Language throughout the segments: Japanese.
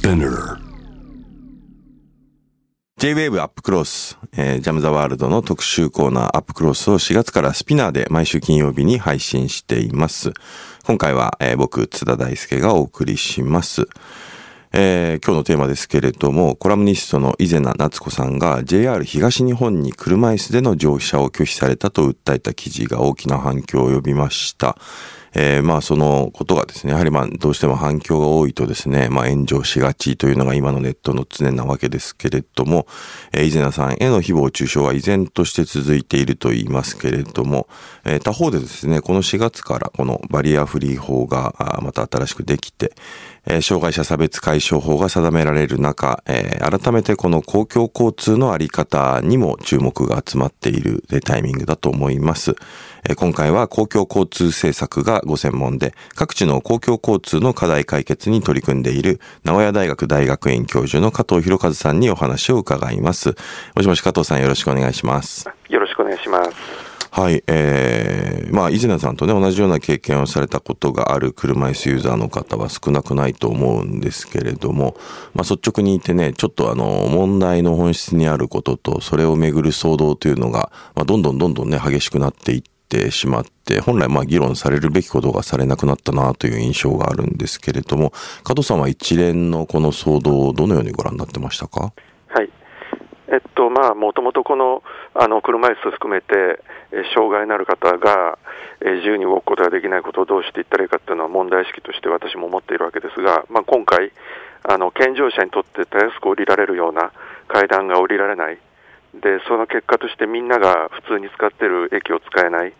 Spinner J-Wave アップクロス、えー、ジャムザワールドの特集コーナーアップクロスを4月からスピナーで毎週金曜日に配信しています。今回は、えー、僕、津田大輔がお送りします。えー、今日のテーマですけれども、コラムニストの伊勢名夏子さんが JR 東日本に車椅子での乗車を拒否されたと訴えた記事が大きな反響を呼びました。えー、まあそのことがですね、やはりまあどうしても反響が多いとですね、まあ炎上しがちというのが今のネットの常なわけですけれども、えー、伊勢名さんへの誹謗中傷は依然として続いていると言いますけれども、えー、他方でですね、この4月からこのバリアフリー法がまた新しくできて、えー、障害者差別解消法が定められる中、えー、改めてこの公共交通のあり方にも注目が集まっているタイミングだと思います。えー、今回は公共交通政策がご専門で、各地の公共交通の課題解決に取り組んでいる、名古屋大学大学院教授の加藤博和さんにお話を伺います。もしもし加藤さんよろしくお願いします。よろしくお願いします。はい、えー、まあ、伊勢さんとね、同じような経験をされたことがある車椅子ユーザーの方は少なくないと思うんですけれども、まあ、率直に言ってね、ちょっとあの、問題の本質にあることと、それをめぐる騒動というのが、まあ、どんどんどんどんね、激しくなっていっててしまって、本来まあ議論されるべきことがされなくなったなという印象があるんですけれども、加藤さんは一連のこの騒動をどのようにご覧になってましたか？はい。えっと、まあ、もともとこの、あの、車椅子含めて、え障害のある方が、え自由に動くことができないことをどうしていったらいいかっていうのは問題意識として私も思っているわけですが、まあ、今回あの健常者にとってたやすく降りられるような階段が降りられないでその結果としてみんなが普通に使っている駅を使えない。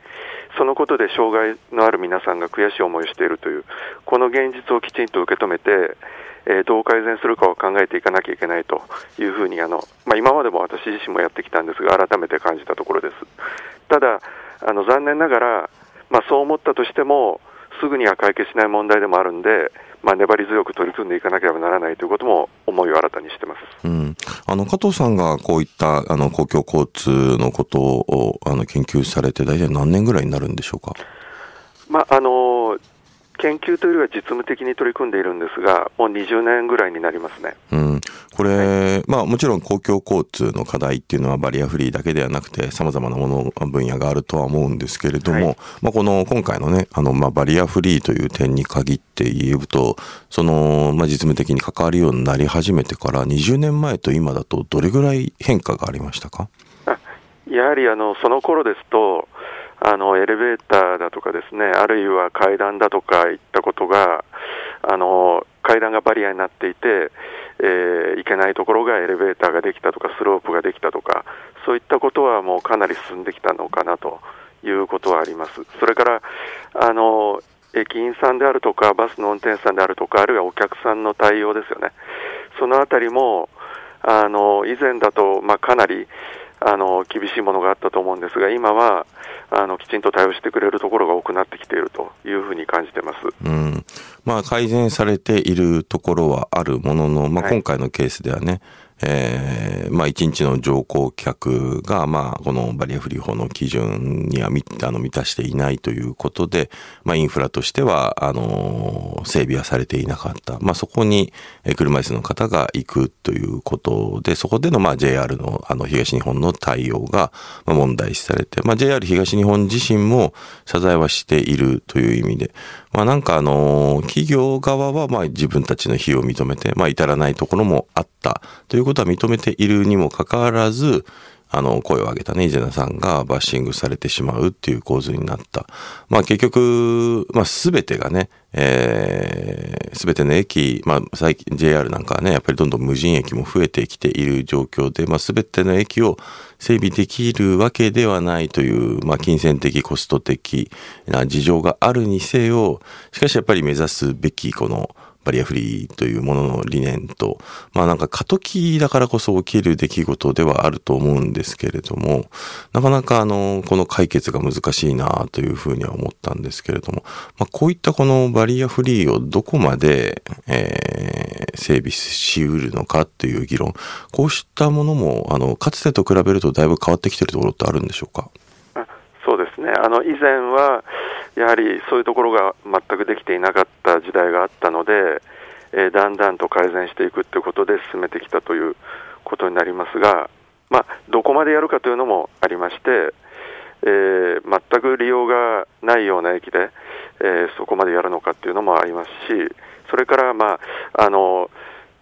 そのことで障害のある皆さんが悔しい思いをしているというこの現実をきちんと受け止めてえー、どう改善するかを考えていかなきゃいけないというふうにあの、まあ、今までも私自身もやってきたんですが改めて感じたところです。ただあの残念ながら、まあ、そう思ったとしてもすぐには解決しない問題でもあるんで、まあ、粘り強く取り組んでいかなければならないということも思いを新たにしてます、うん、あの加藤さんがこういったあの公共交通のことをあの研究されて大体何年ぐらいになるんでしょうか？まああの研究というよりは実務的に取り組んでいるんですが、もう20年ぐらいになりますね。うん、これ、はい、まあもちろん公共交通の課題っていうのはバリアフリーだけではなくて、さまざまなもの分野があるとは思うんですけれども、はい、まあこの今回のね、あのまあバリアフリーという点に限って言うと、そのまあ実務的に関わるようになり始めてから20年前と今だとどれぐらい変化がありましたか？やはりあのその頃ですと、あのエレベーターだとかですね、あるいは階段だとかいったことが、あの階段がバリアになっていて、えー、行けないところがエレベーターができたとか、スロープができたとか、そういったことはもうかなり進んできたのかなということはあります。それからあの駅員さんであるとか、バスの運転手さんであるとか、あるいはお客さんの対応ですよね、そのあたりもあの以前だと、まあ、かなりあの厳しいものがあったと思うんですが、今はあのきちんと対応してくれるところが多くなってきているというふうに感じてます、うん。まあ、改善されているところはあるものの、まあ、今回のケースではね、はいえー、まあ一日の乗降客が、まあこのバリアフリー法の基準にはあの満たしていないということで、まあインフラとしては、あの、整備はされていなかった。まあそこに車椅子の方が行くということで、そこでのまあ JR のあの東日本の対応が問題視されて、まあ JR 東日本自身も謝罪はしているという意味で、まあなんかあの、企業側はまあ自分たちの非を認めて、まあ至らないところもあった。ということは認めているにもかかわらず、あの、声を上げたね、イゼナさんがバッシングされてしまうっていう構図になった。まあ結局、まあすべてがね、えー、すべての駅、まあ最近 JR なんかはね、やっぱりどんどん無人駅も増えてきている状況で、まあすべての駅を整備できるわけではないという、まあ金銭的、コスト的な事情があるにせよ、しかしやっぱり目指すべきこの、バリアフリーというものの理念と、まあなんか過渡期だからこそ起きる出来事ではあると思うんですけれども、なかなかあの、この解決が難しいなというふうには思ったんですけれども、まあこういったこのバリアフリーをどこまで、えー、整備しうるのかっていう議論、こうしたものも、あの、かつてと比べるとだいぶ変わってきてるところってあるんでしょうか？あの、以前は、やはりそういうところが全くできていなかった時代があったので、えー、だんだんと改善していくということで進めてきたということになりますが、まあ、どこまでやるかというのもありまして、えー、全く利用がないような駅で、えー、そこまでやるのかっていうのもありますし、それから、まあ、あの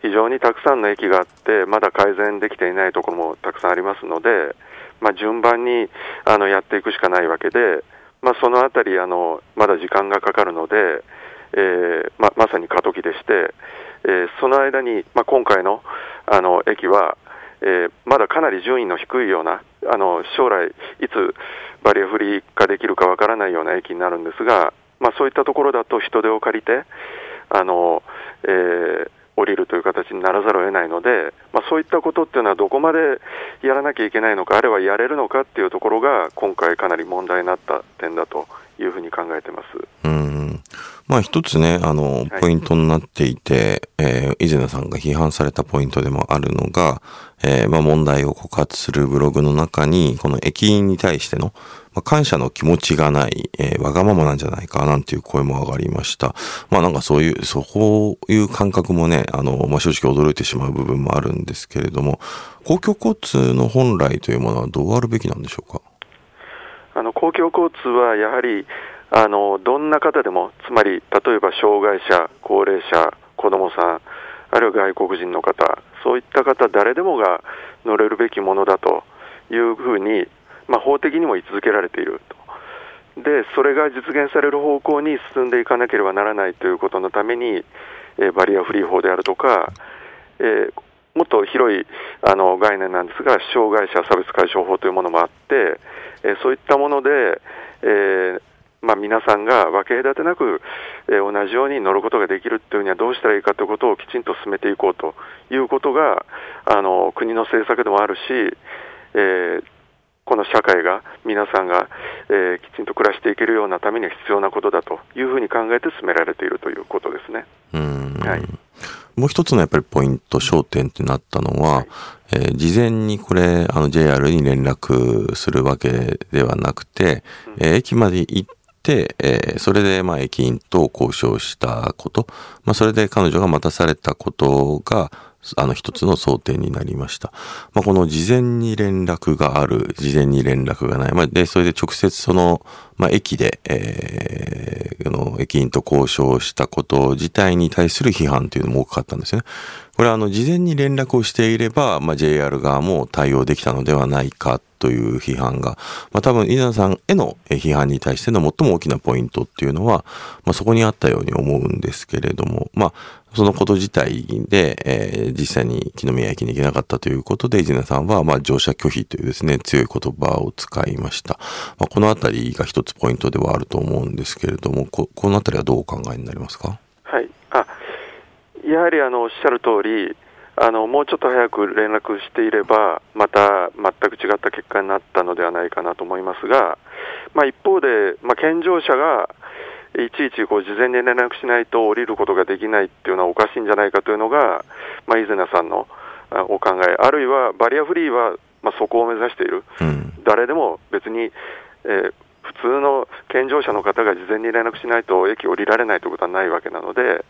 非常にたくさんの駅があって、まだ改善できていないところもたくさんありますので、まあ、順番にあのやっていくしかないわけで、まあ、そのあたりあの、まだ時間がかかるので、えーままさに過渡期でして、えー、その間に、まあ、今回のあの駅は、えー、まだかなり順位の低いような、あの将来、いつバリアフリー化できるかわからないような駅になるんですが、まあ、そういったところだと人手を借りて、あのえー、降りるという形にならざるを得ないので、まあ、そういったことっていうのはどこまでやらなきゃいけないのか、あるいはやれるのかっていうところが、今回、かなり問題になった点だというふうに考えてます。うんまあ一つね、あの、ポイントになっていて、はい、えー、伊勢名さんが批判されたポイントでもあるのが、えー、まあ問題を告発するブログの中に、この駅員に対しての、まあ、感謝の気持ちがない、えー、わがままなんじゃないかなんていう声も上がりました。まあなんかそういう、そういう感覚もね、あの、まあ正直驚いてしまう部分もあるんですけれども、公共交通の本来というものはどうあるべきなんでしょうか？あの公共交通はやはりあのどんな方でも、つまり例えば障害者、高齢者、子どもさん、あるいは外国人の方、そういった方、誰でもが乗れるべきものだというふうに、まあ、法的にも位置づけられていると。で、それが実現される方向に進んでいかなければならないということのために、え、バリアフリー法であるとか、えー、もっと広いあの概念なんですが、障害者差別解消法というものもあって、え、そういったもので、えーまあ、皆さんが分け隔てなく、えー、同じように乗ることができるというにはどうしたらいいかということをきちんと進めていこうということがあの国の政策でもあるし、えー、この社会が皆さんが、えー、きちんと暮らしていけるようなためには必要なことだというふうに考えて進められているということですね。はい、もう一つのやっぱりポイント、焦点となったのは、はい、えー、事前にこれ、あの JR に連絡するわけではなくて、うん、えー、駅まで行っ、えー、それで、まあ、駅員と交渉したこと、まあ、それで彼女が待たされたことが、あの一つの想定になりました。まあ、この事前に連絡がある、事前に連絡がない。まあ、で、それで直接その、まあ、駅で、えー、の駅員と交渉したこと自体に対する批判というのも多かったんですね。これはあの、事前に連絡をしていれば、まあ、JR 側も対応できたのではないかという批判が、まあ、多分、稲田さんへの批判に対しての最も大きなポイントっていうのは、まあ、そこにあったように思うんですけれども、まあ、そのこと自体で、えー、実際に木の宮駅に行けなかったということで、伊勢さんは、まあ、乗車拒否というですね、強い言葉を使いました。まあ、このあたりが一つポイントではあると思うんですけれども、ここのあたりはどうお考えになりますか？はい。あやはりあのおっしゃる通り、あのもうちょっと早く連絡していれば、また全く違った結果になったのではないかなと思いますが、まあ、一方で、まあ、健常者がいちいちこう事前に連絡しないと降りることができないっていうのはおかしいんじゃないかというのが、まあ、伊是名さんのお考え、あるいはバリアフリーは、まあ、そこを目指している、うん、誰でも別に、えー、普通の健常者の方が事前に連絡しないと駅降りられないということはないわけなので、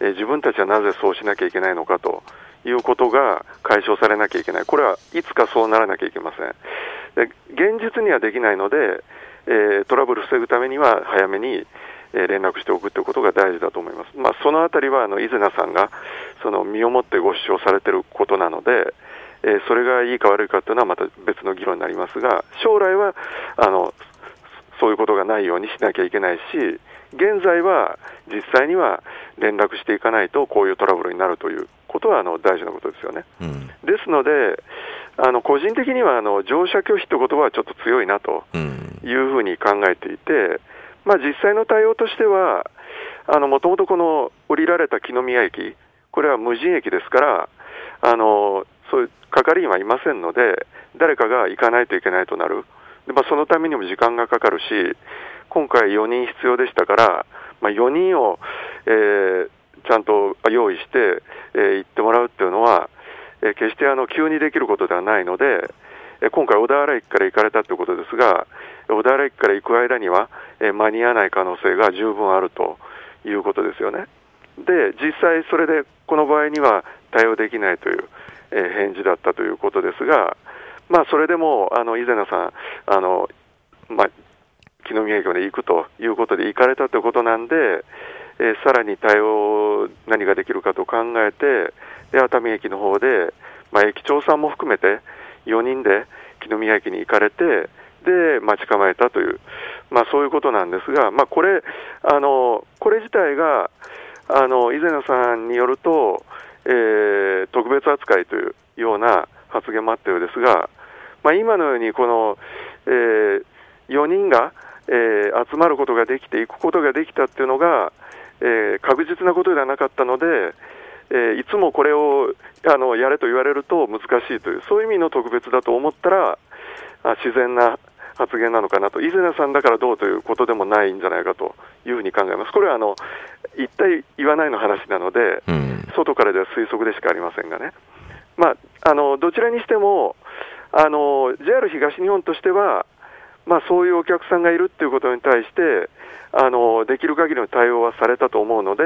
えー、自分たちはなぜそうしなきゃいけないのかということが解消されなきゃいけない、これはいつかそうならなきゃいけません。で現実にはできないので、えー、トラブル防ぐためには早めに、え連絡しておくということが大事だと思います。まあ、そのあたりはあの伊是名さんがその身をもってご主張されていることなので、えー、それがいいか悪いかというのはまた別の議論になりますが、将来はあのそういうことがないようにしなきゃいけないし、現在は実際には連絡していかないとこういうトラブルになるということはあの大事なことですよね。うん、ですので、あの個人的にはあの乗車拒否という言葉はちょっと強いなというふうに考えていて、まあ、実際の対応としては、もともとこの降りられた木宮駅、これは無人駅ですから、あのそういう係員はいませんので、誰かが行かないといけないとなる、でまあ、そのためにも時間がかかるし、今回4人必要でしたから、まあ、4人を、えー、ちゃんと用意して、えー、行ってもらうっていうのは、えー、決してあの急にできることではないので、えー、今回、小田原駅から行かれたということですが、小田原駅から行く間には、えー、間に合わない可能性が十分あるということですよね。で実際それでこの場合には対応できないという、えー、返事だったということですが、まあ、それでもあの伊是名さんあの、まあ、木宮駅まで行くということで行かれたということなんで、えー、さらに対応何ができるかと考えてで熱海駅の方で、まあ、駅長さんも含めて4人で木宮駅に行かれてで待ち構えたという、まあ、そういうことなんですが、まあ、これあのこれ自体があの伊是名さんによると、えー、特別扱いというような発言もあったようですが、まあ、今のようにこの、えー、4人が、えー、集まることができて、行くことができたっていうのが、えー、確実なことではなかったので、えー、いつもこれをあのやれと言われると難しいという、そういう意味の特別だと思ったら、あ自然な発言なのかなと、伊是名さんだからどうということでもないんじゃないかというふうに考えます。これはあの一体言わないの話なので、うん、外からでは推測でしかありませんがね。まあ、あのどちらにしてもあの JR 東日本としては、まあ、そういうお客さんがいるっていうことに対してあのできる限りの対応はされたと思うので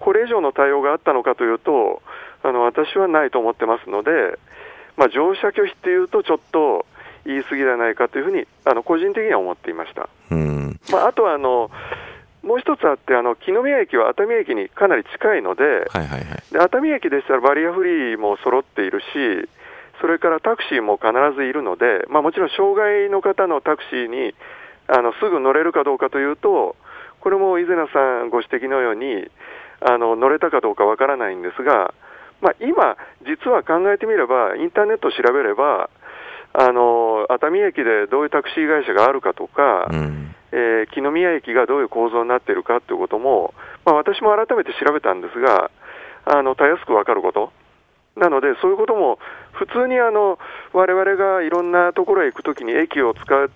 これ以上の対応があったのかというとあの私はないと思ってますので、まあ、乗車拒否っていうとちょっと言い過ぎではないかというふうにあの個人的には思っていました。うんまあ、あとはあのもう一つあって、あの木宮駅は熱海駅にかなり近いので、はいはいはい、で熱海駅でしたらバリアフリーも揃っているし、それからタクシーも必ずいるので、まあ、もちろん障害の方のタクシーにあのすぐ乗れるかどうかというと、これも伊是名さんご指摘のように、あの乗れたかどうかわからないんですが、まあ、今、実は考えてみれば、インターネットを調べれば、あの熱海駅でどういうタクシー会社があるかとか、うん、えー、木宮駅がどういう構造になっているかということも、まあ、私も改めて調べたんですが、あのたやすく分かること、なので、そういうことも普通にあの我々がいろんなところへ行くときに駅を使う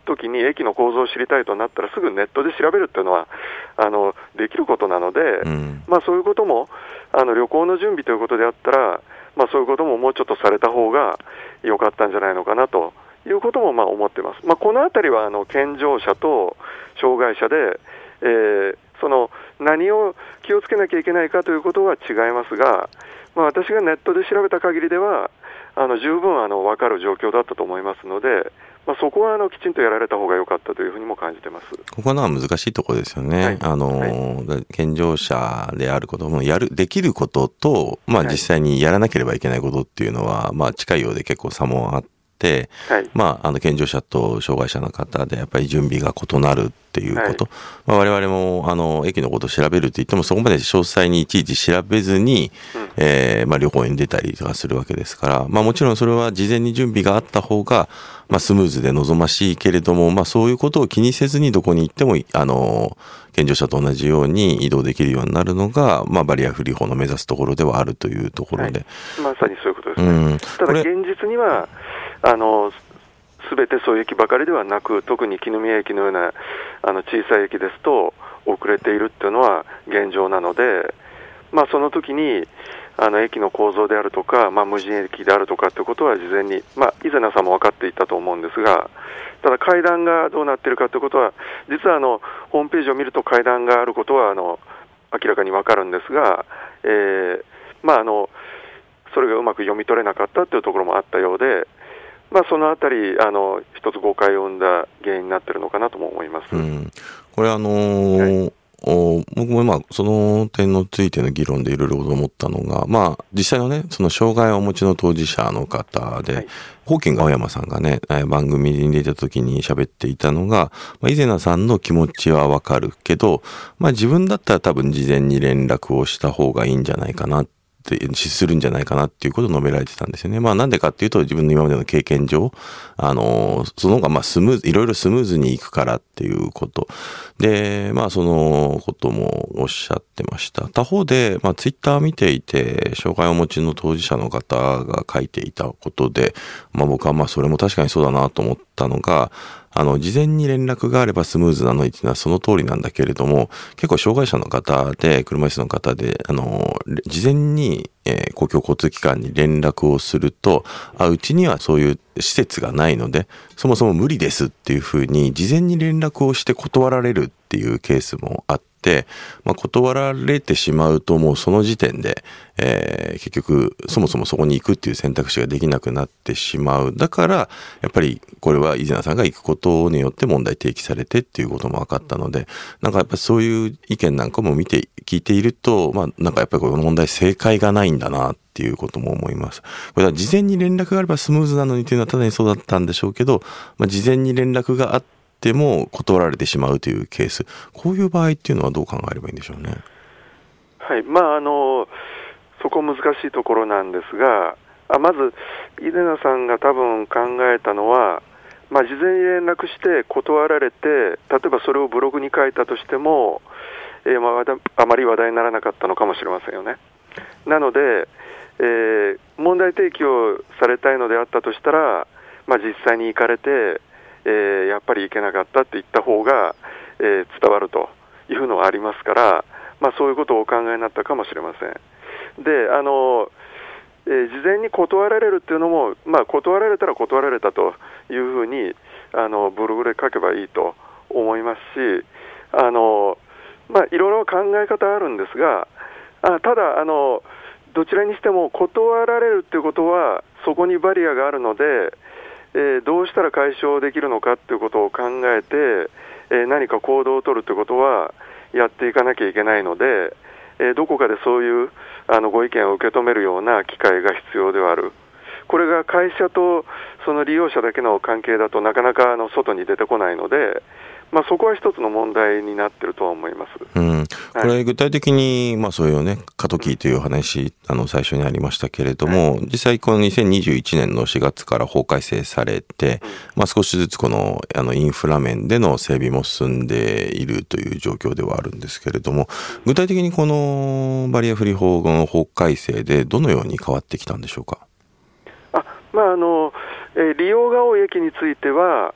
ときに駅の構造を知りたいとなったらすぐネットで調べるっていうのはあのできることなので、うん、まあ、そういうこともあの旅行の準備ということであったら、まあ、そういうことももうちょっとされた方が良かったんじゃないのかなということもまあ思ってます。まあ、このあたりはあの健常者と障害者で、えー、その何を気をつけなきゃいけないかということは違いますが、まあ、私がネットで調べた限りでは、あの十分あの分かる状況だったと思いますので、まあ、そこはあのきちんとやられた方が良かったというふうにも感じてます。ここのは難しいところですよね、はい、あの、はい、健常者であることもやるできることと、まあ、実際にやらなければいけないことっていうのは、まあ、近いようで結構差もあって。、はい、まあ、あの、健常者と障害者の方でやっぱり準備が異なるっていうこと。はい、まあ、我々も、あの、駅のことを調べるって言っても、そこまで詳細にいちいち調べずに、うん、えー、まあ、旅行に出たりとかするわけですから、まあ、もちろんそれは事前に準備があった方が、まあ、スムーズで望ましいけれども、まあ、そういうことを気にせずにどこに行っても、あの、健常者と同じように移動できるようになるのが、まあ、バリアフリー法の目指すところではあるというところで。はい、まさにそういうことですね。うん、ただ、現実には、あの、すべてそういう駅ばかりではなく、特に絹宮駅のようなあの小さい駅ですと、遅れているっていうのは現状なので、まあ、その時にあの駅の構造であるとか、まあ、無人駅であるとかということは事前に、まあ、伊是名さんも分かっていたと思うんですが、ただ階段がどうなっているかということは、実はあのホームページを見ると階段があることはあの明らかに分かるんですが、えーまあ、あのそれがうまく読み取れなかったというところもあったようで、まあ、そのあたり、あの一つ誤解を生んだ原因になっているのかなとも思います。うん、これあのーはい。お僕もまあその点についての議論でいろいろ思ったのが、まあ実際のね、その障害をお持ちの当事者の方で、はい、ホーキング青山さんがね、番組に出た時に喋っていたのが、まあ、伊是名さんの気持ちはわかるけど、まあ自分だったら多分事前に連絡をした方がいいんじゃないかなっってするんじゃないかなっていうことを述べられてたんですよね。まあなんでかっていうと自分の今までの経験上、あの、その方がまあスムーズ、いろいろスムーズにいくからっていうこと。で、まあそのこともおっしゃってました。他方で、まあツイッター見ていて、障害をお持ちの当事者の方が書いていたことで、まあ僕はまあそれも確かにそうだなと思ったのが、あの、事前に連絡があればスムーズなのにっていうのはその通りなんだけれども、結構障害者の方で、車椅子の方で、あの、事前に、えー、公共交通機関に連絡をすると、あ、うちにはそういう施設がないので、そもそも無理ですっていうふうに、事前に連絡をして断られるっていうケースもあって、、まあ、断られてしまうともうその時点で、えー、結局そもそもそこに行くっていう選択肢ができなくなってしまうだからやっぱりこれは伊勢さんが行くことによって問題提起されてっていうことも分かったのでなんかやっぱそういう意見なんかも見て聞いているとまあなんかやっぱりこの問題正解がないんだなっていうことも思います。これは事前に連絡があればスムーズなのにというのはただにそうだったんでしょうけど、まあ、事前に連絡があっても断られてしまうというケース、こういう場合っていうのはどう考えればいいんでしょうね？はい、まああのそこ難しいところなんですが、あまず、イデナさんが多分考えたのは、まあ、事前に連絡して断られて、例えばそれをブログに書いたとしても、えー、まあ、あまり話題にならなかったのかもしれませんよね。なので、えー、問題提起をされたいのであったとしたら、まあ、実際に行かれて、えー、やっぱり行けなかったって言った方が、えー、伝わるというのはありますから、まあ、そういうことをお考えになったかもしれません。であのえー、事前に断られるっていうのも、まあ、断られたら断られたというふうにあのブログで書けばいいと思いますし、あのまあ、いろいろ考え方あるんですが、あただあの、どちらにしても断られるっていうことは、そこにバリアがあるので、えー、どうしたら解消できるのかということを考えて、えー、何か行動を取るということはやっていかなきゃいけないので、えー、どこかでそういうあのご意見を受け止めるような機会が必要ではある。これが会社とその利用者だけの関係だとなかなかあの外に出てこないので、まあ、そこは一つの問題になってるとは思います。うん。これ具体的に、まあそういうね、過渡期という話、あの最初にありましたけれども、はい、実際この2021年の4月から法改正されて、うん、まあ少しずつこの、あのインフラ面での整備も進んでいるという状況ではあるんですけれども、具体的にこのバリアフリー法の法改正でどのように変わってきたんでしょうか？あ、まああの、え利用が多い駅については、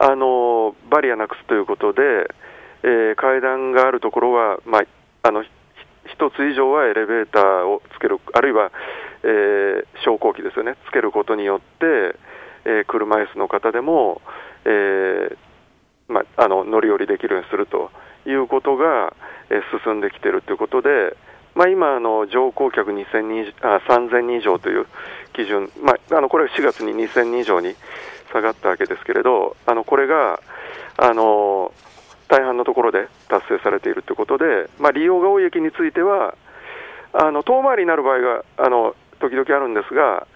あのバリアなくすということで、えー、階段があるところは、まあ、あの1つ以上はエレベーターをつける、あるいは、えー、昇降機ですよね、つけることによって、えー、車椅子の方でも、えーまあ、あの乗り降りできるようにするということが、えー、進んできているということで、まあ、今あの、乗降客2000人あ3000人以上という基準、まあ、あのこれは4月に2000人以上に下がったわけですけれど、あのこれがあの大半のところで達成されているということで、まあ、利用が多い駅については、あの遠回りになる場合があの時々あるんですが、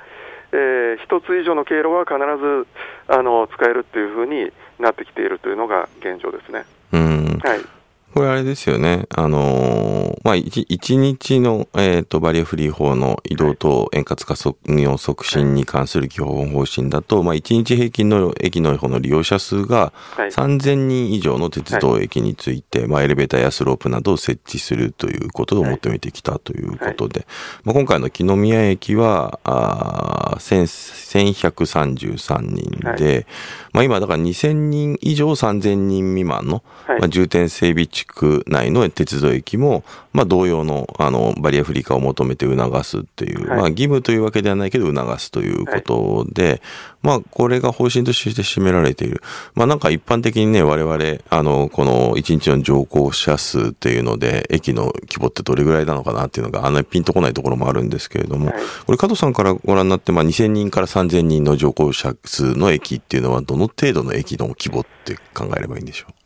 えー、1つ以上の経路は必ずあの使えるというふうになってきているというのが現状ですね。うん。はいこれあれですよね。あのー、まあ、一日の、えっ、ー、と、バリアフリー法の移動と円滑化促促進に関する基本方針だと、まあ、一日平均の駅の方の利用者数が3000人以上の鉄道駅について、まあ、エレベーターやスロープなどを設置するということを求めてきたとい。うことで、まあ、今回の木の宮駅は、あ1133人で、まあ、今だから2000人以上3000人未満の、まあ、重点整備地区内の鉄道駅も、まあ、同様のあのバリアフリー化を求めて促すっていう、はい、まあ、義務というわけではないけど促すということで、はい、まあ、これが方針として占められている。まあ、なんか一般的にね、我々、あの、この1日の乗降者数っていうので、駅の規模ってどれぐらいなのかなっていうのが、あんなにピンとこないところもあるんですけれども、はい、これ加藤さんからご覧になって、まあ、2000人から3000人の乗降者数の駅っていうのは、どの程度の駅の規模って考えればいいんでしょう？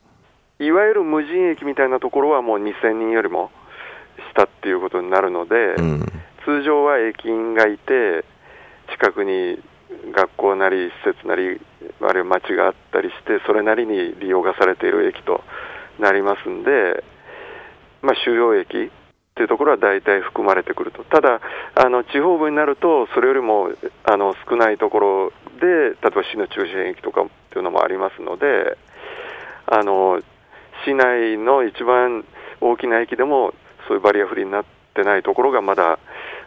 いわゆる無人駅みたいなところはもう2000人よりも下っていうことになるので、うん、通常は駅員がいて、近くに学校なり施設なり、あるいは町があったりして、それなりに利用がされている駅となりますんで、まあ、収容駅っていうところは大体含まれてくると、ただ、あの地方部になると、それよりもあの少ないところで、例えば市の中心駅とかっていうのもありますので、あの市内の一番大きな駅でもそういうバリアフリーになってないところがまだ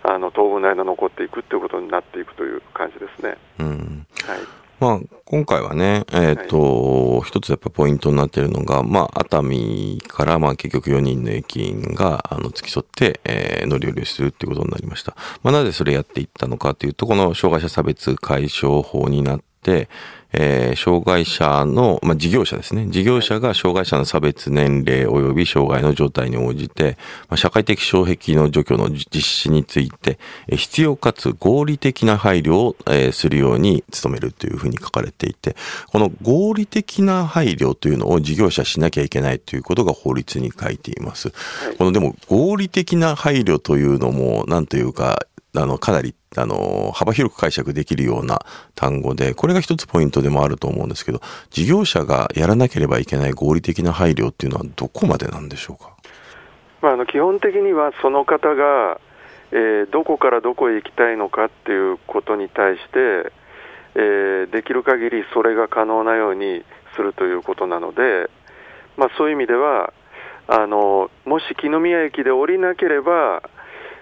あの当分の間残っていくということになっていくという感じですね。うんはいまあ、今回はね、えっ、ー、と、はい、一つやっぱポイントになっているのが、まあ、熱海から、まあ、結局4人の駅員が、あの、付き添って、えー、乗り降りするっていうことになりました。まあ、なぜそれやっていったのかというと、この障害者差別解消法になっえー、障害者の、まあ、事業者ですね。事業者が障害者の差別年齢及び障害の状態に応じて、まあ、社会的障壁の除去の実施について、必要かつ合理的な配慮を、えー、するように努めるというふうに書かれていて、この合理的な配慮というのを事業者しなきゃいけないということが法律に書いています。このでも合理的な配慮というのも、なんというか、あの、かなり、あの、幅広く解釈できるような単語で、これが一つポイントでもあると思うんですけど、事業者がやらなければいけない合理的な配慮っていうのはどこまでなんでしょうか？まあ、あの基本的にはその方が、えー、どこからどこへ行きたいのかっていうことに対して、えー、できる限りそれが可能なようにするということなので、まあ、そういう意味ではあのもし木宮駅で降りなければ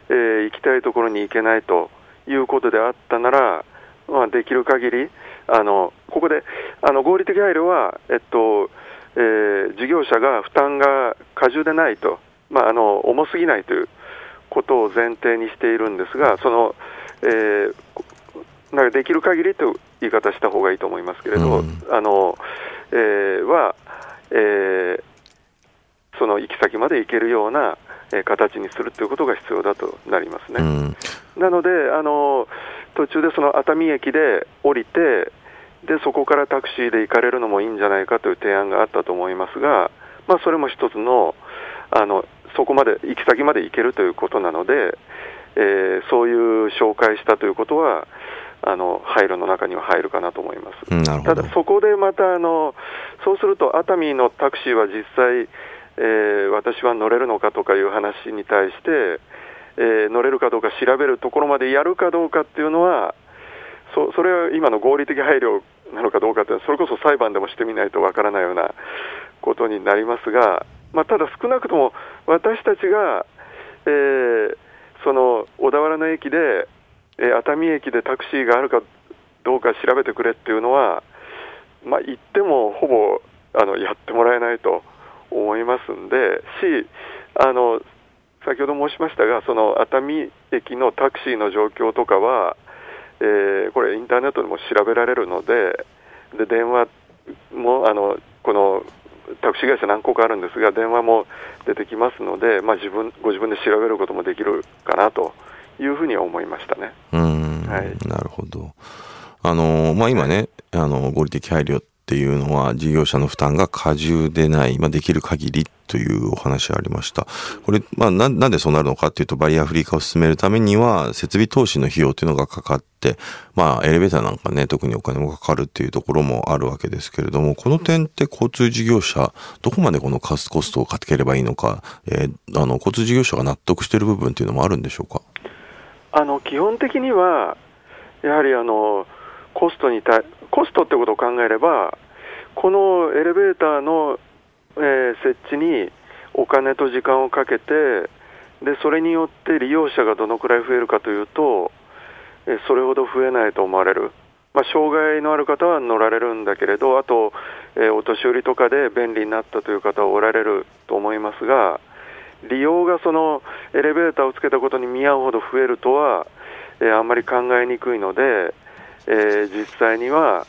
えー、行きたいところに行けないということであったなら、まあ、できる限りあのここであの合理的配慮は、えっとえー、事業者が負担が過重でないと、まあ、あの重すぎないということを前提にしているんですが、そのえー、なんかできる限りという言い方した方がいいと思いますけれど、うん、あのえー、は、えー、その行き先まで行けるようなえ形にするということが必要だとなりますね。うん、なのであの、途中でその熱海駅で降りてで、そこからタクシーで行かれるのもいいんじゃないかという提案があったと思いますが、まあ、それも一つのあの、そこまで、行き先まで行けるということなので、えー、そういう紹介したということは、あの配慮の中には入るかなと思います。ただ、そこでまたあの、そうすると熱海のタクシーは実際、えー、私は乗れるのかとかいう話に対して、えー、乗れるかどうか調べるところまでやるかどうかっていうのは、そそれは今の合理的配慮なのかどうかってそれこそ裁判でもしてみないとわからないようなことになりますが、まあ、ただ少なくとも私たちが、えー、その小田原の駅で、えー、熱海駅でタクシーがあるかどうか調べてくれっていうのは、まあ、言ってもほぼあのやってもらえないと。思いますんで、し、あの先ほど申しましたが、その熱海駅のタクシーの状況とかは、えー、これ、インターネットでも調べられるので、で電話もあのこのタクシー会社何個かあるんですが、電話も出てきますので、まあ、自分ご自分で調べることもできるかなというふうには思いましたね。うん、はい、なるほど。あのまあ、今ね、あの合理的配慮っていうのは事業者の負担が過重でない、まあ、できる限りというお話ありました。これ、まあな、なんでそうなるのかっていうと、バリアフリー化を進めるためには、設備投資の費用というのがかかって、まあ、エレベーターなんかね、特にお金もかかるっていうところもあるわけですけれども、この点って交通事業者、どこまでこのカスコストをかければいいのか、えー、あの、交通事業者が納得している部分っていうのもあるんでしょうか？あの、基本的には、やはりあの、コストに対、コストってことを考えれば、このエレベーターの、えー、設置にお金と時間をかけてで、それによって利用者がどのくらい増えるかというと、えー、それほど増えないと思われる、まあ、障害のある方は乗られるんだけれど、あと、えー、お年寄りとかで便利になったという方はおられると思いますが、利用がそのエレベーターをつけたことに見合うほど増えるとは、えー、あんまり考えにくいので、えー、実際には、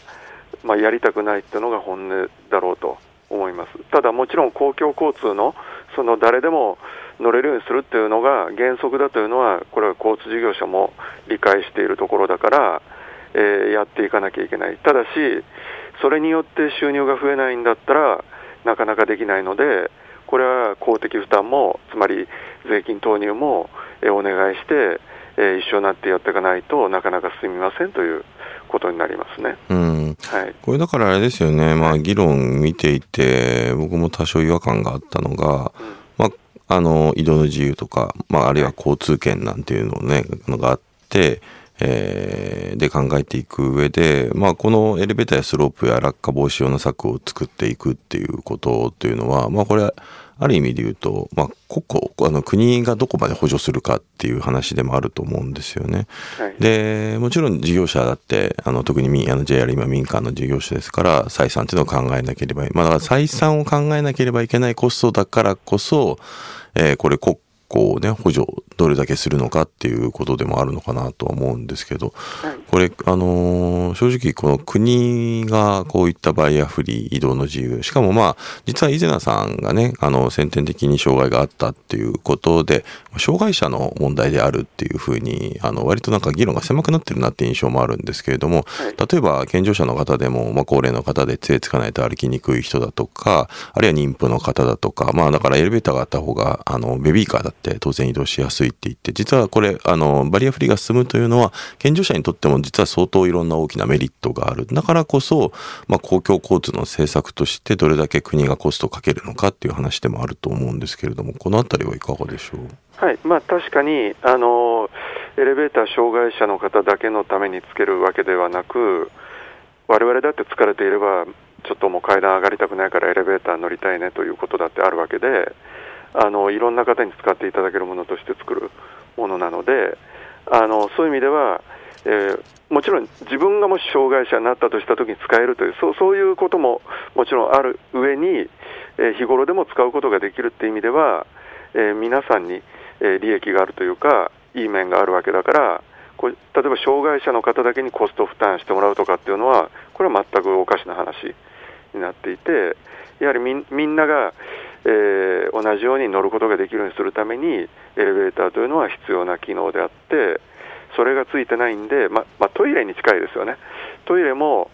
まあ、やりたくないっていうのが本音だろうと思います。ただもちろん公共交通のその誰でも乗れるようにするっていうのが原則だというのは、これは交通事業者も理解しているところだから、えー、やっていかなきゃいけない。ただし、それによって収入が増えないんだったら、なかなかできないので、これは公的負担も、つまり税金投入も、えお願いして、え一緒になってやっていかないとなかなか進みませんということになりますね。うん。はい。これだからあれですよね。まあ議論見ていて、僕も多少違和感があったのが、うん、まあ、あの、移動の自由とか、まああるいは交通権なんていうのね、のがあって、えー、で考えていく上で、まあ、このエレベーターやスロープや落下防止用の策を作っていくっていうことっていうのは、まあ、これある意味で言うと、まあ、国あの国がどこまで補助するかっていう話でもあると思うんですよね。はい、で、もちろん事業者だって、あの特に民あの JR 今民間の事業者ですから、採算っていうのを考えなければいまあ、だから採算を考えなければいけないコストだからこそ、えー、これ国交ね、補助どれだけするのかっていうことでもあるのかなとは思うんですけど、これ、あのー、正直この国がこういったバイヤーフリー移動の自由、しかもまあ、実は伊勢名さんがね、あの、先天的に障害があったっていうことで、障害者の問題であるっていうふうに、あの、割となんか議論が狭くなってるなって印象もあるんですけれども、例えば健常者の方でも、まあ、高齢の方で杖つかないと歩きにくい人だとか、あるいは妊婦の方だとか、まあだからエレベーターがあった方が、あの、ベビーカーだって当然移動しやすいって言って、実はこれ、あの、バリアフリーが進むというのは、健常者にとっても実は相当いろんな大きなメリットがある。だからこそ、まあ公共交通の政策としてどれだけ国がコストをかけるのかっていう話でもあると思うんですけれども、このあたりはいかがでしょう？はいまあ、確かにあのエレベーター障害者の方だけのためにつけるわけではなく、我々だって疲れていれば、ちょっともう階段上がりたくないからエレベーター乗りたいねということだってあるわけで、あのいろんな方に使っていただけるものとして作るものなので、あのそういう意味では、えー、もちろん自分がもし障害者になったとしたときに使えるというそう、そういうことももちろんある上に、えー、日頃でも使うことができるっていう意味では、えー、皆さんに、え利益があるというか、いい面があるわけだから、例えば障害者の方だけにコスト負担してもらうとかっていうのは、これは全くおかしな話になっていて、やはりみんなが、えー、同じように乗ることができるようにするために、エレベーターというのは必要な機能であって、それがついてないんで、ままあ、トイレに近いですよね、トイレも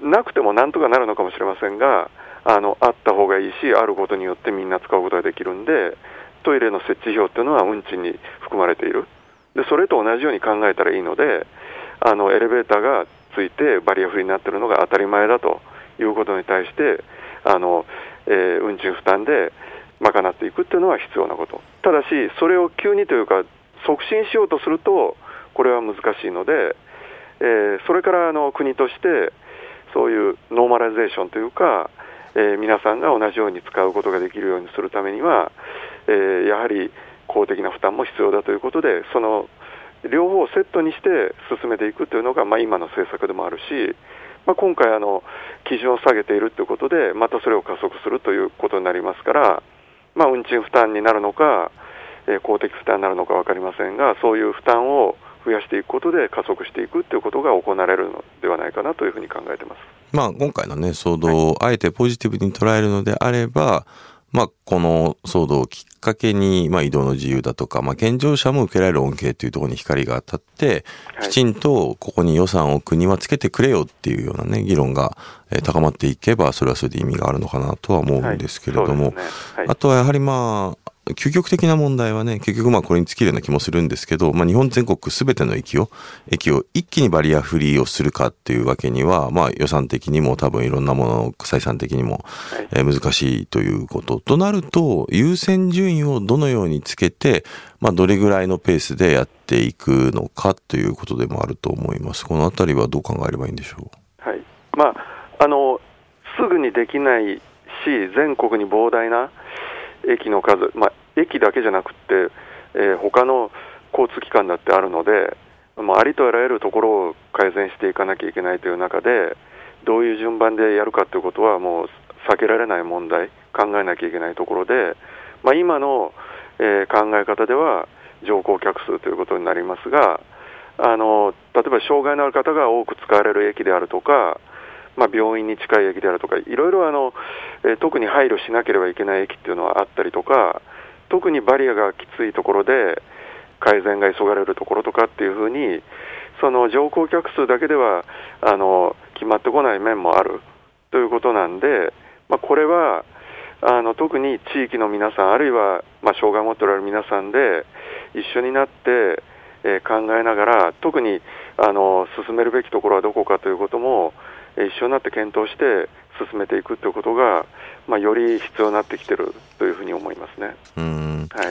なくてもなんとかなるのかもしれませんが、あのあった方がいいし、あることによってみんな使うことができるんで、トイレの設置費用っていうのは運賃に含まれている。でそれと同じように考えたらいいのであのエレベーターがついてバリアフリーになっているのが当たり前だということに対してあの、えー、運賃負担で賄っていくっていうのは必要なこと。ただしそれを急にというか促進しようとするとこれは難しいので、えー、それからあの国としてそういうノーマライゼーションというか、えー、皆さんが同じように使うことができるようにするためには、えー、やはり公的な負担も必要だということで、その両方をセットにして進めていくというのが、まあ、今の政策でもあるし、まあ、今回あの、基準を下げているということで、またそれを加速するということになりますから、まあ、運賃負担になるのか、えー、公的負担になるのか分かりませんが、そういう負担を増やしていくことで加速していくということが行われるのではないかなというふうに考えてます。まあ、今回のね、騒動をあえてポジティブに捉えるのであれば、まあ、この騒動をきっかけに、まあ、移動の自由だとか、まあ、健常者も受けられる恩恵というところに光が当たって、きちんとここに予算を国はつけてくれよっていうようなね、議論が高まっていけば、それはそれで意味があるのかなとは思うんですけれども、はいね。はい、あとはやはりまあ、究極的な問題はね、結局まあこれに尽きるような気もするんですけど、まあ日本全国すべての駅を、駅を一気にバリアフリーをするかっていうわけには、まあ予算的にも多分いろんなもの、採算的にも、え難しいということ。となると、優先順位をどのようにつけて、まあどれぐらいのペースでやっていくのかということでもあると思います。このあたりはどう考えればいいんでしょう？はい。まあ、あの、すぐにできないし、全国に膨大な駅の数、まあ、駅だけじゃなくて、えー、他の交通機関だってあるので、まあ、ありとあらゆるところを改善していかなきゃいけないという中で、どういう順番でやるかということは、もう避けられない問題、考えなきゃいけないところで、まあ、今の、えー、考え方では、乗降客数ということになりますが、あの例えば障害のある方が多く使われる駅であるとか、まあ、病院に近い駅であるとか、いろいろあの、えー、特に配慮しなければいけない駅っていうのはあったりとか、特にバリアがきついところで改善が急がれるところとかっていうふうに、その乗降客数だけではあの決まってこない面もある。ということなんで、まあ、これはあの特に地域の皆さん、あるいは、まあ、障害を持っておられる皆さんで一緒になって、えー、考えながら、特にあの進めるべきところはどこかということも、一緒になって検討して進めていくということが、まあ、より必要になってきてるというふうに思いますね。うん。はい。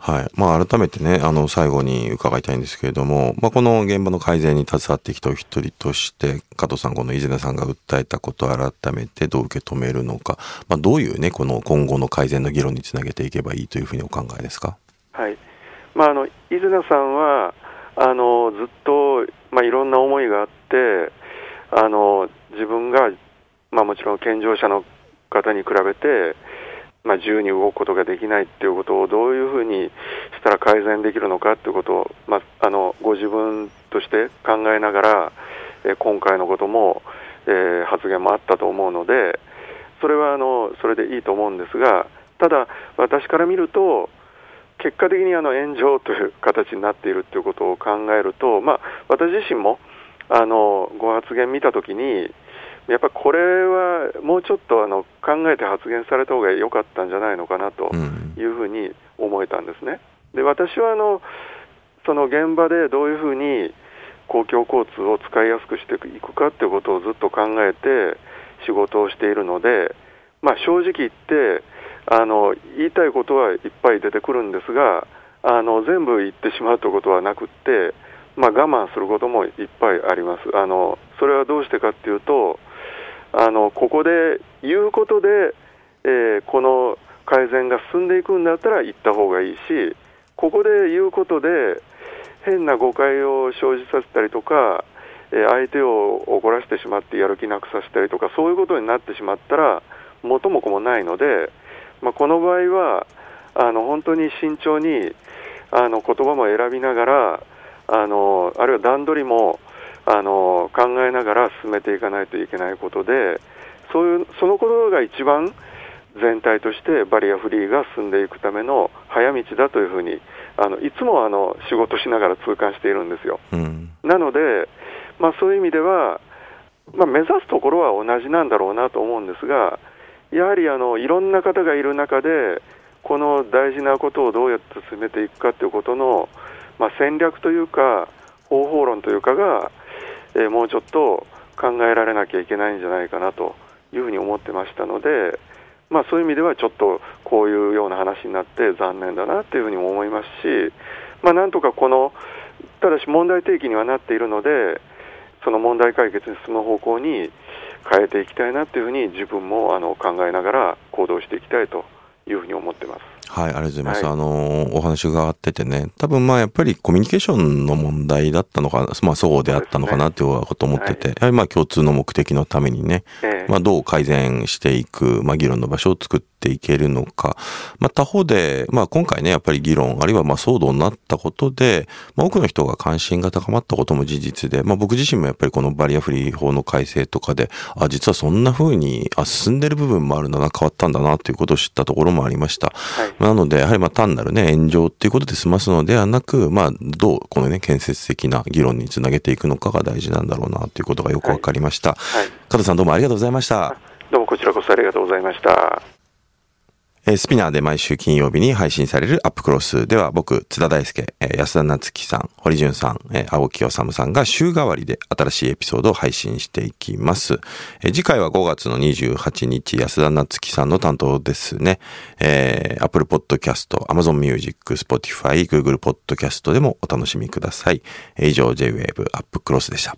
はい。まあ、改めてね、あの最後に伺いたいんですけれども、まあ、この現場の改善に携わってきたお一人として、加藤さん、この伊勢さんが訴えたことを改めてどう受け止めるのか、まあ、どういうね、この今後の改善の議論につなげていけばいいというふうにお考えですか？はい。まあ、あの伊勢さんはあのずっと、まあ、いろんな思いがあって、あの自分が、まあ、もちろん健常者の方に比べて、まあ、自由に動くことができないっていうことをどういうふうにしたら改善できるのかということを、まあ、あのご自分として考えながら、え今回のことも、えー、発言もあったと思うので、それはあのそれでいいと思うんですが、ただ、私から見ると、結果的にあの炎上という形になっているということを考えると、まあ、私自身もあのご発言見たときに、やっぱこれはもうちょっとあの考えて発言された方が良かったんじゃないのかなというふうに思えたんですね。で私はあのその現場でどういうふうに公共交通を使いやすくしていくかということをずっと考えて仕事をしているので、まあ、正直言ってあの言いたいことはいっぱい出てくるんですがあの全部言ってしまうということはなくって、まあ、我慢することもいっぱいありますあのそれはどうしてかっていうとあのここで言うことで、えー、この改善が進んでいくんだったら言った方がいいしここで言うことで変な誤解を生じさせたりとか、えー、相手を怒らせてしまってやる気なくさせたりとかそういうことになってしまったら元も子もないので、まあ、この場合はあの本当に慎重にあの言葉も選びながらあのあるいは段取りもあの考えながら進めていかないといけないことでそういうそのことが一番全体としてバリアフリーが進んでいくための早道だというふうにあのいつもあの仕事しながら痛感しているんですよ。うん、なので、まあ、そういう意味では、まあ、目指すところは同じなんだろうなと思うんですがやはりあのいろんな方がいる中でこの大事なことをどうやって進めていくかということの、まあ、戦略というか方法論というかがえ、もうちょっと考えられなきゃいけないんじゃないかなというふうに思ってましたので、まあ、そういう意味ではちょっとこういうような話になって残念だなというふうにも思いますし、まあ、なんとかこのただし問題提起にはなっているのでその問題解決に進む方向に変えていきたいなというふうに自分もあの考えながら行動していきたいというふうに思ってます。はい、ありがとうございます。はい、あの、お話伺っててね、多分まあやっぱりコミュニケーションの問題だったのか、まあそうであったのかなっていうことを思ってて、ねはい、やはりまあ共通の目的のためにね、えー、まあどう改善していく、まあ議論の場所を作っていけるのか、まあ他方で、まあ今回ね、やっぱり議論、あるいはまあ騒動になったことで、まあ多くの人が関心が高まったことも事実で、まあ僕自身もやっぱりこのバリアフリー法の改正とかで、あ、実はそんな風に、あ、進んでる部分もあるんだな、変わったんだなということを知ったところもありました。はい、なので、やはりまあ単なるね、炎上っていうことで済ますのではなく、まあ、どうこのね、建設的な議論につなげていくのかが大事なんだろうなということがよくわかりました。はい。加藤さんどうもありがとうございました。どうもこちらこそありがとうございました。えスピナーで毎週金曜日に配信されるアップクロスでは僕、津田大介、え安田夏樹さん、堀潤さん、え青木治さんが週替わりで新しいエピソードを配信していきます。え次回は5月の28日、安田夏樹さんの担当ですね。えー、Apple Podcast、Amazon Music、Spotify、Google Podcast でもお楽しみください。以上、J-Wave アップクロスでした。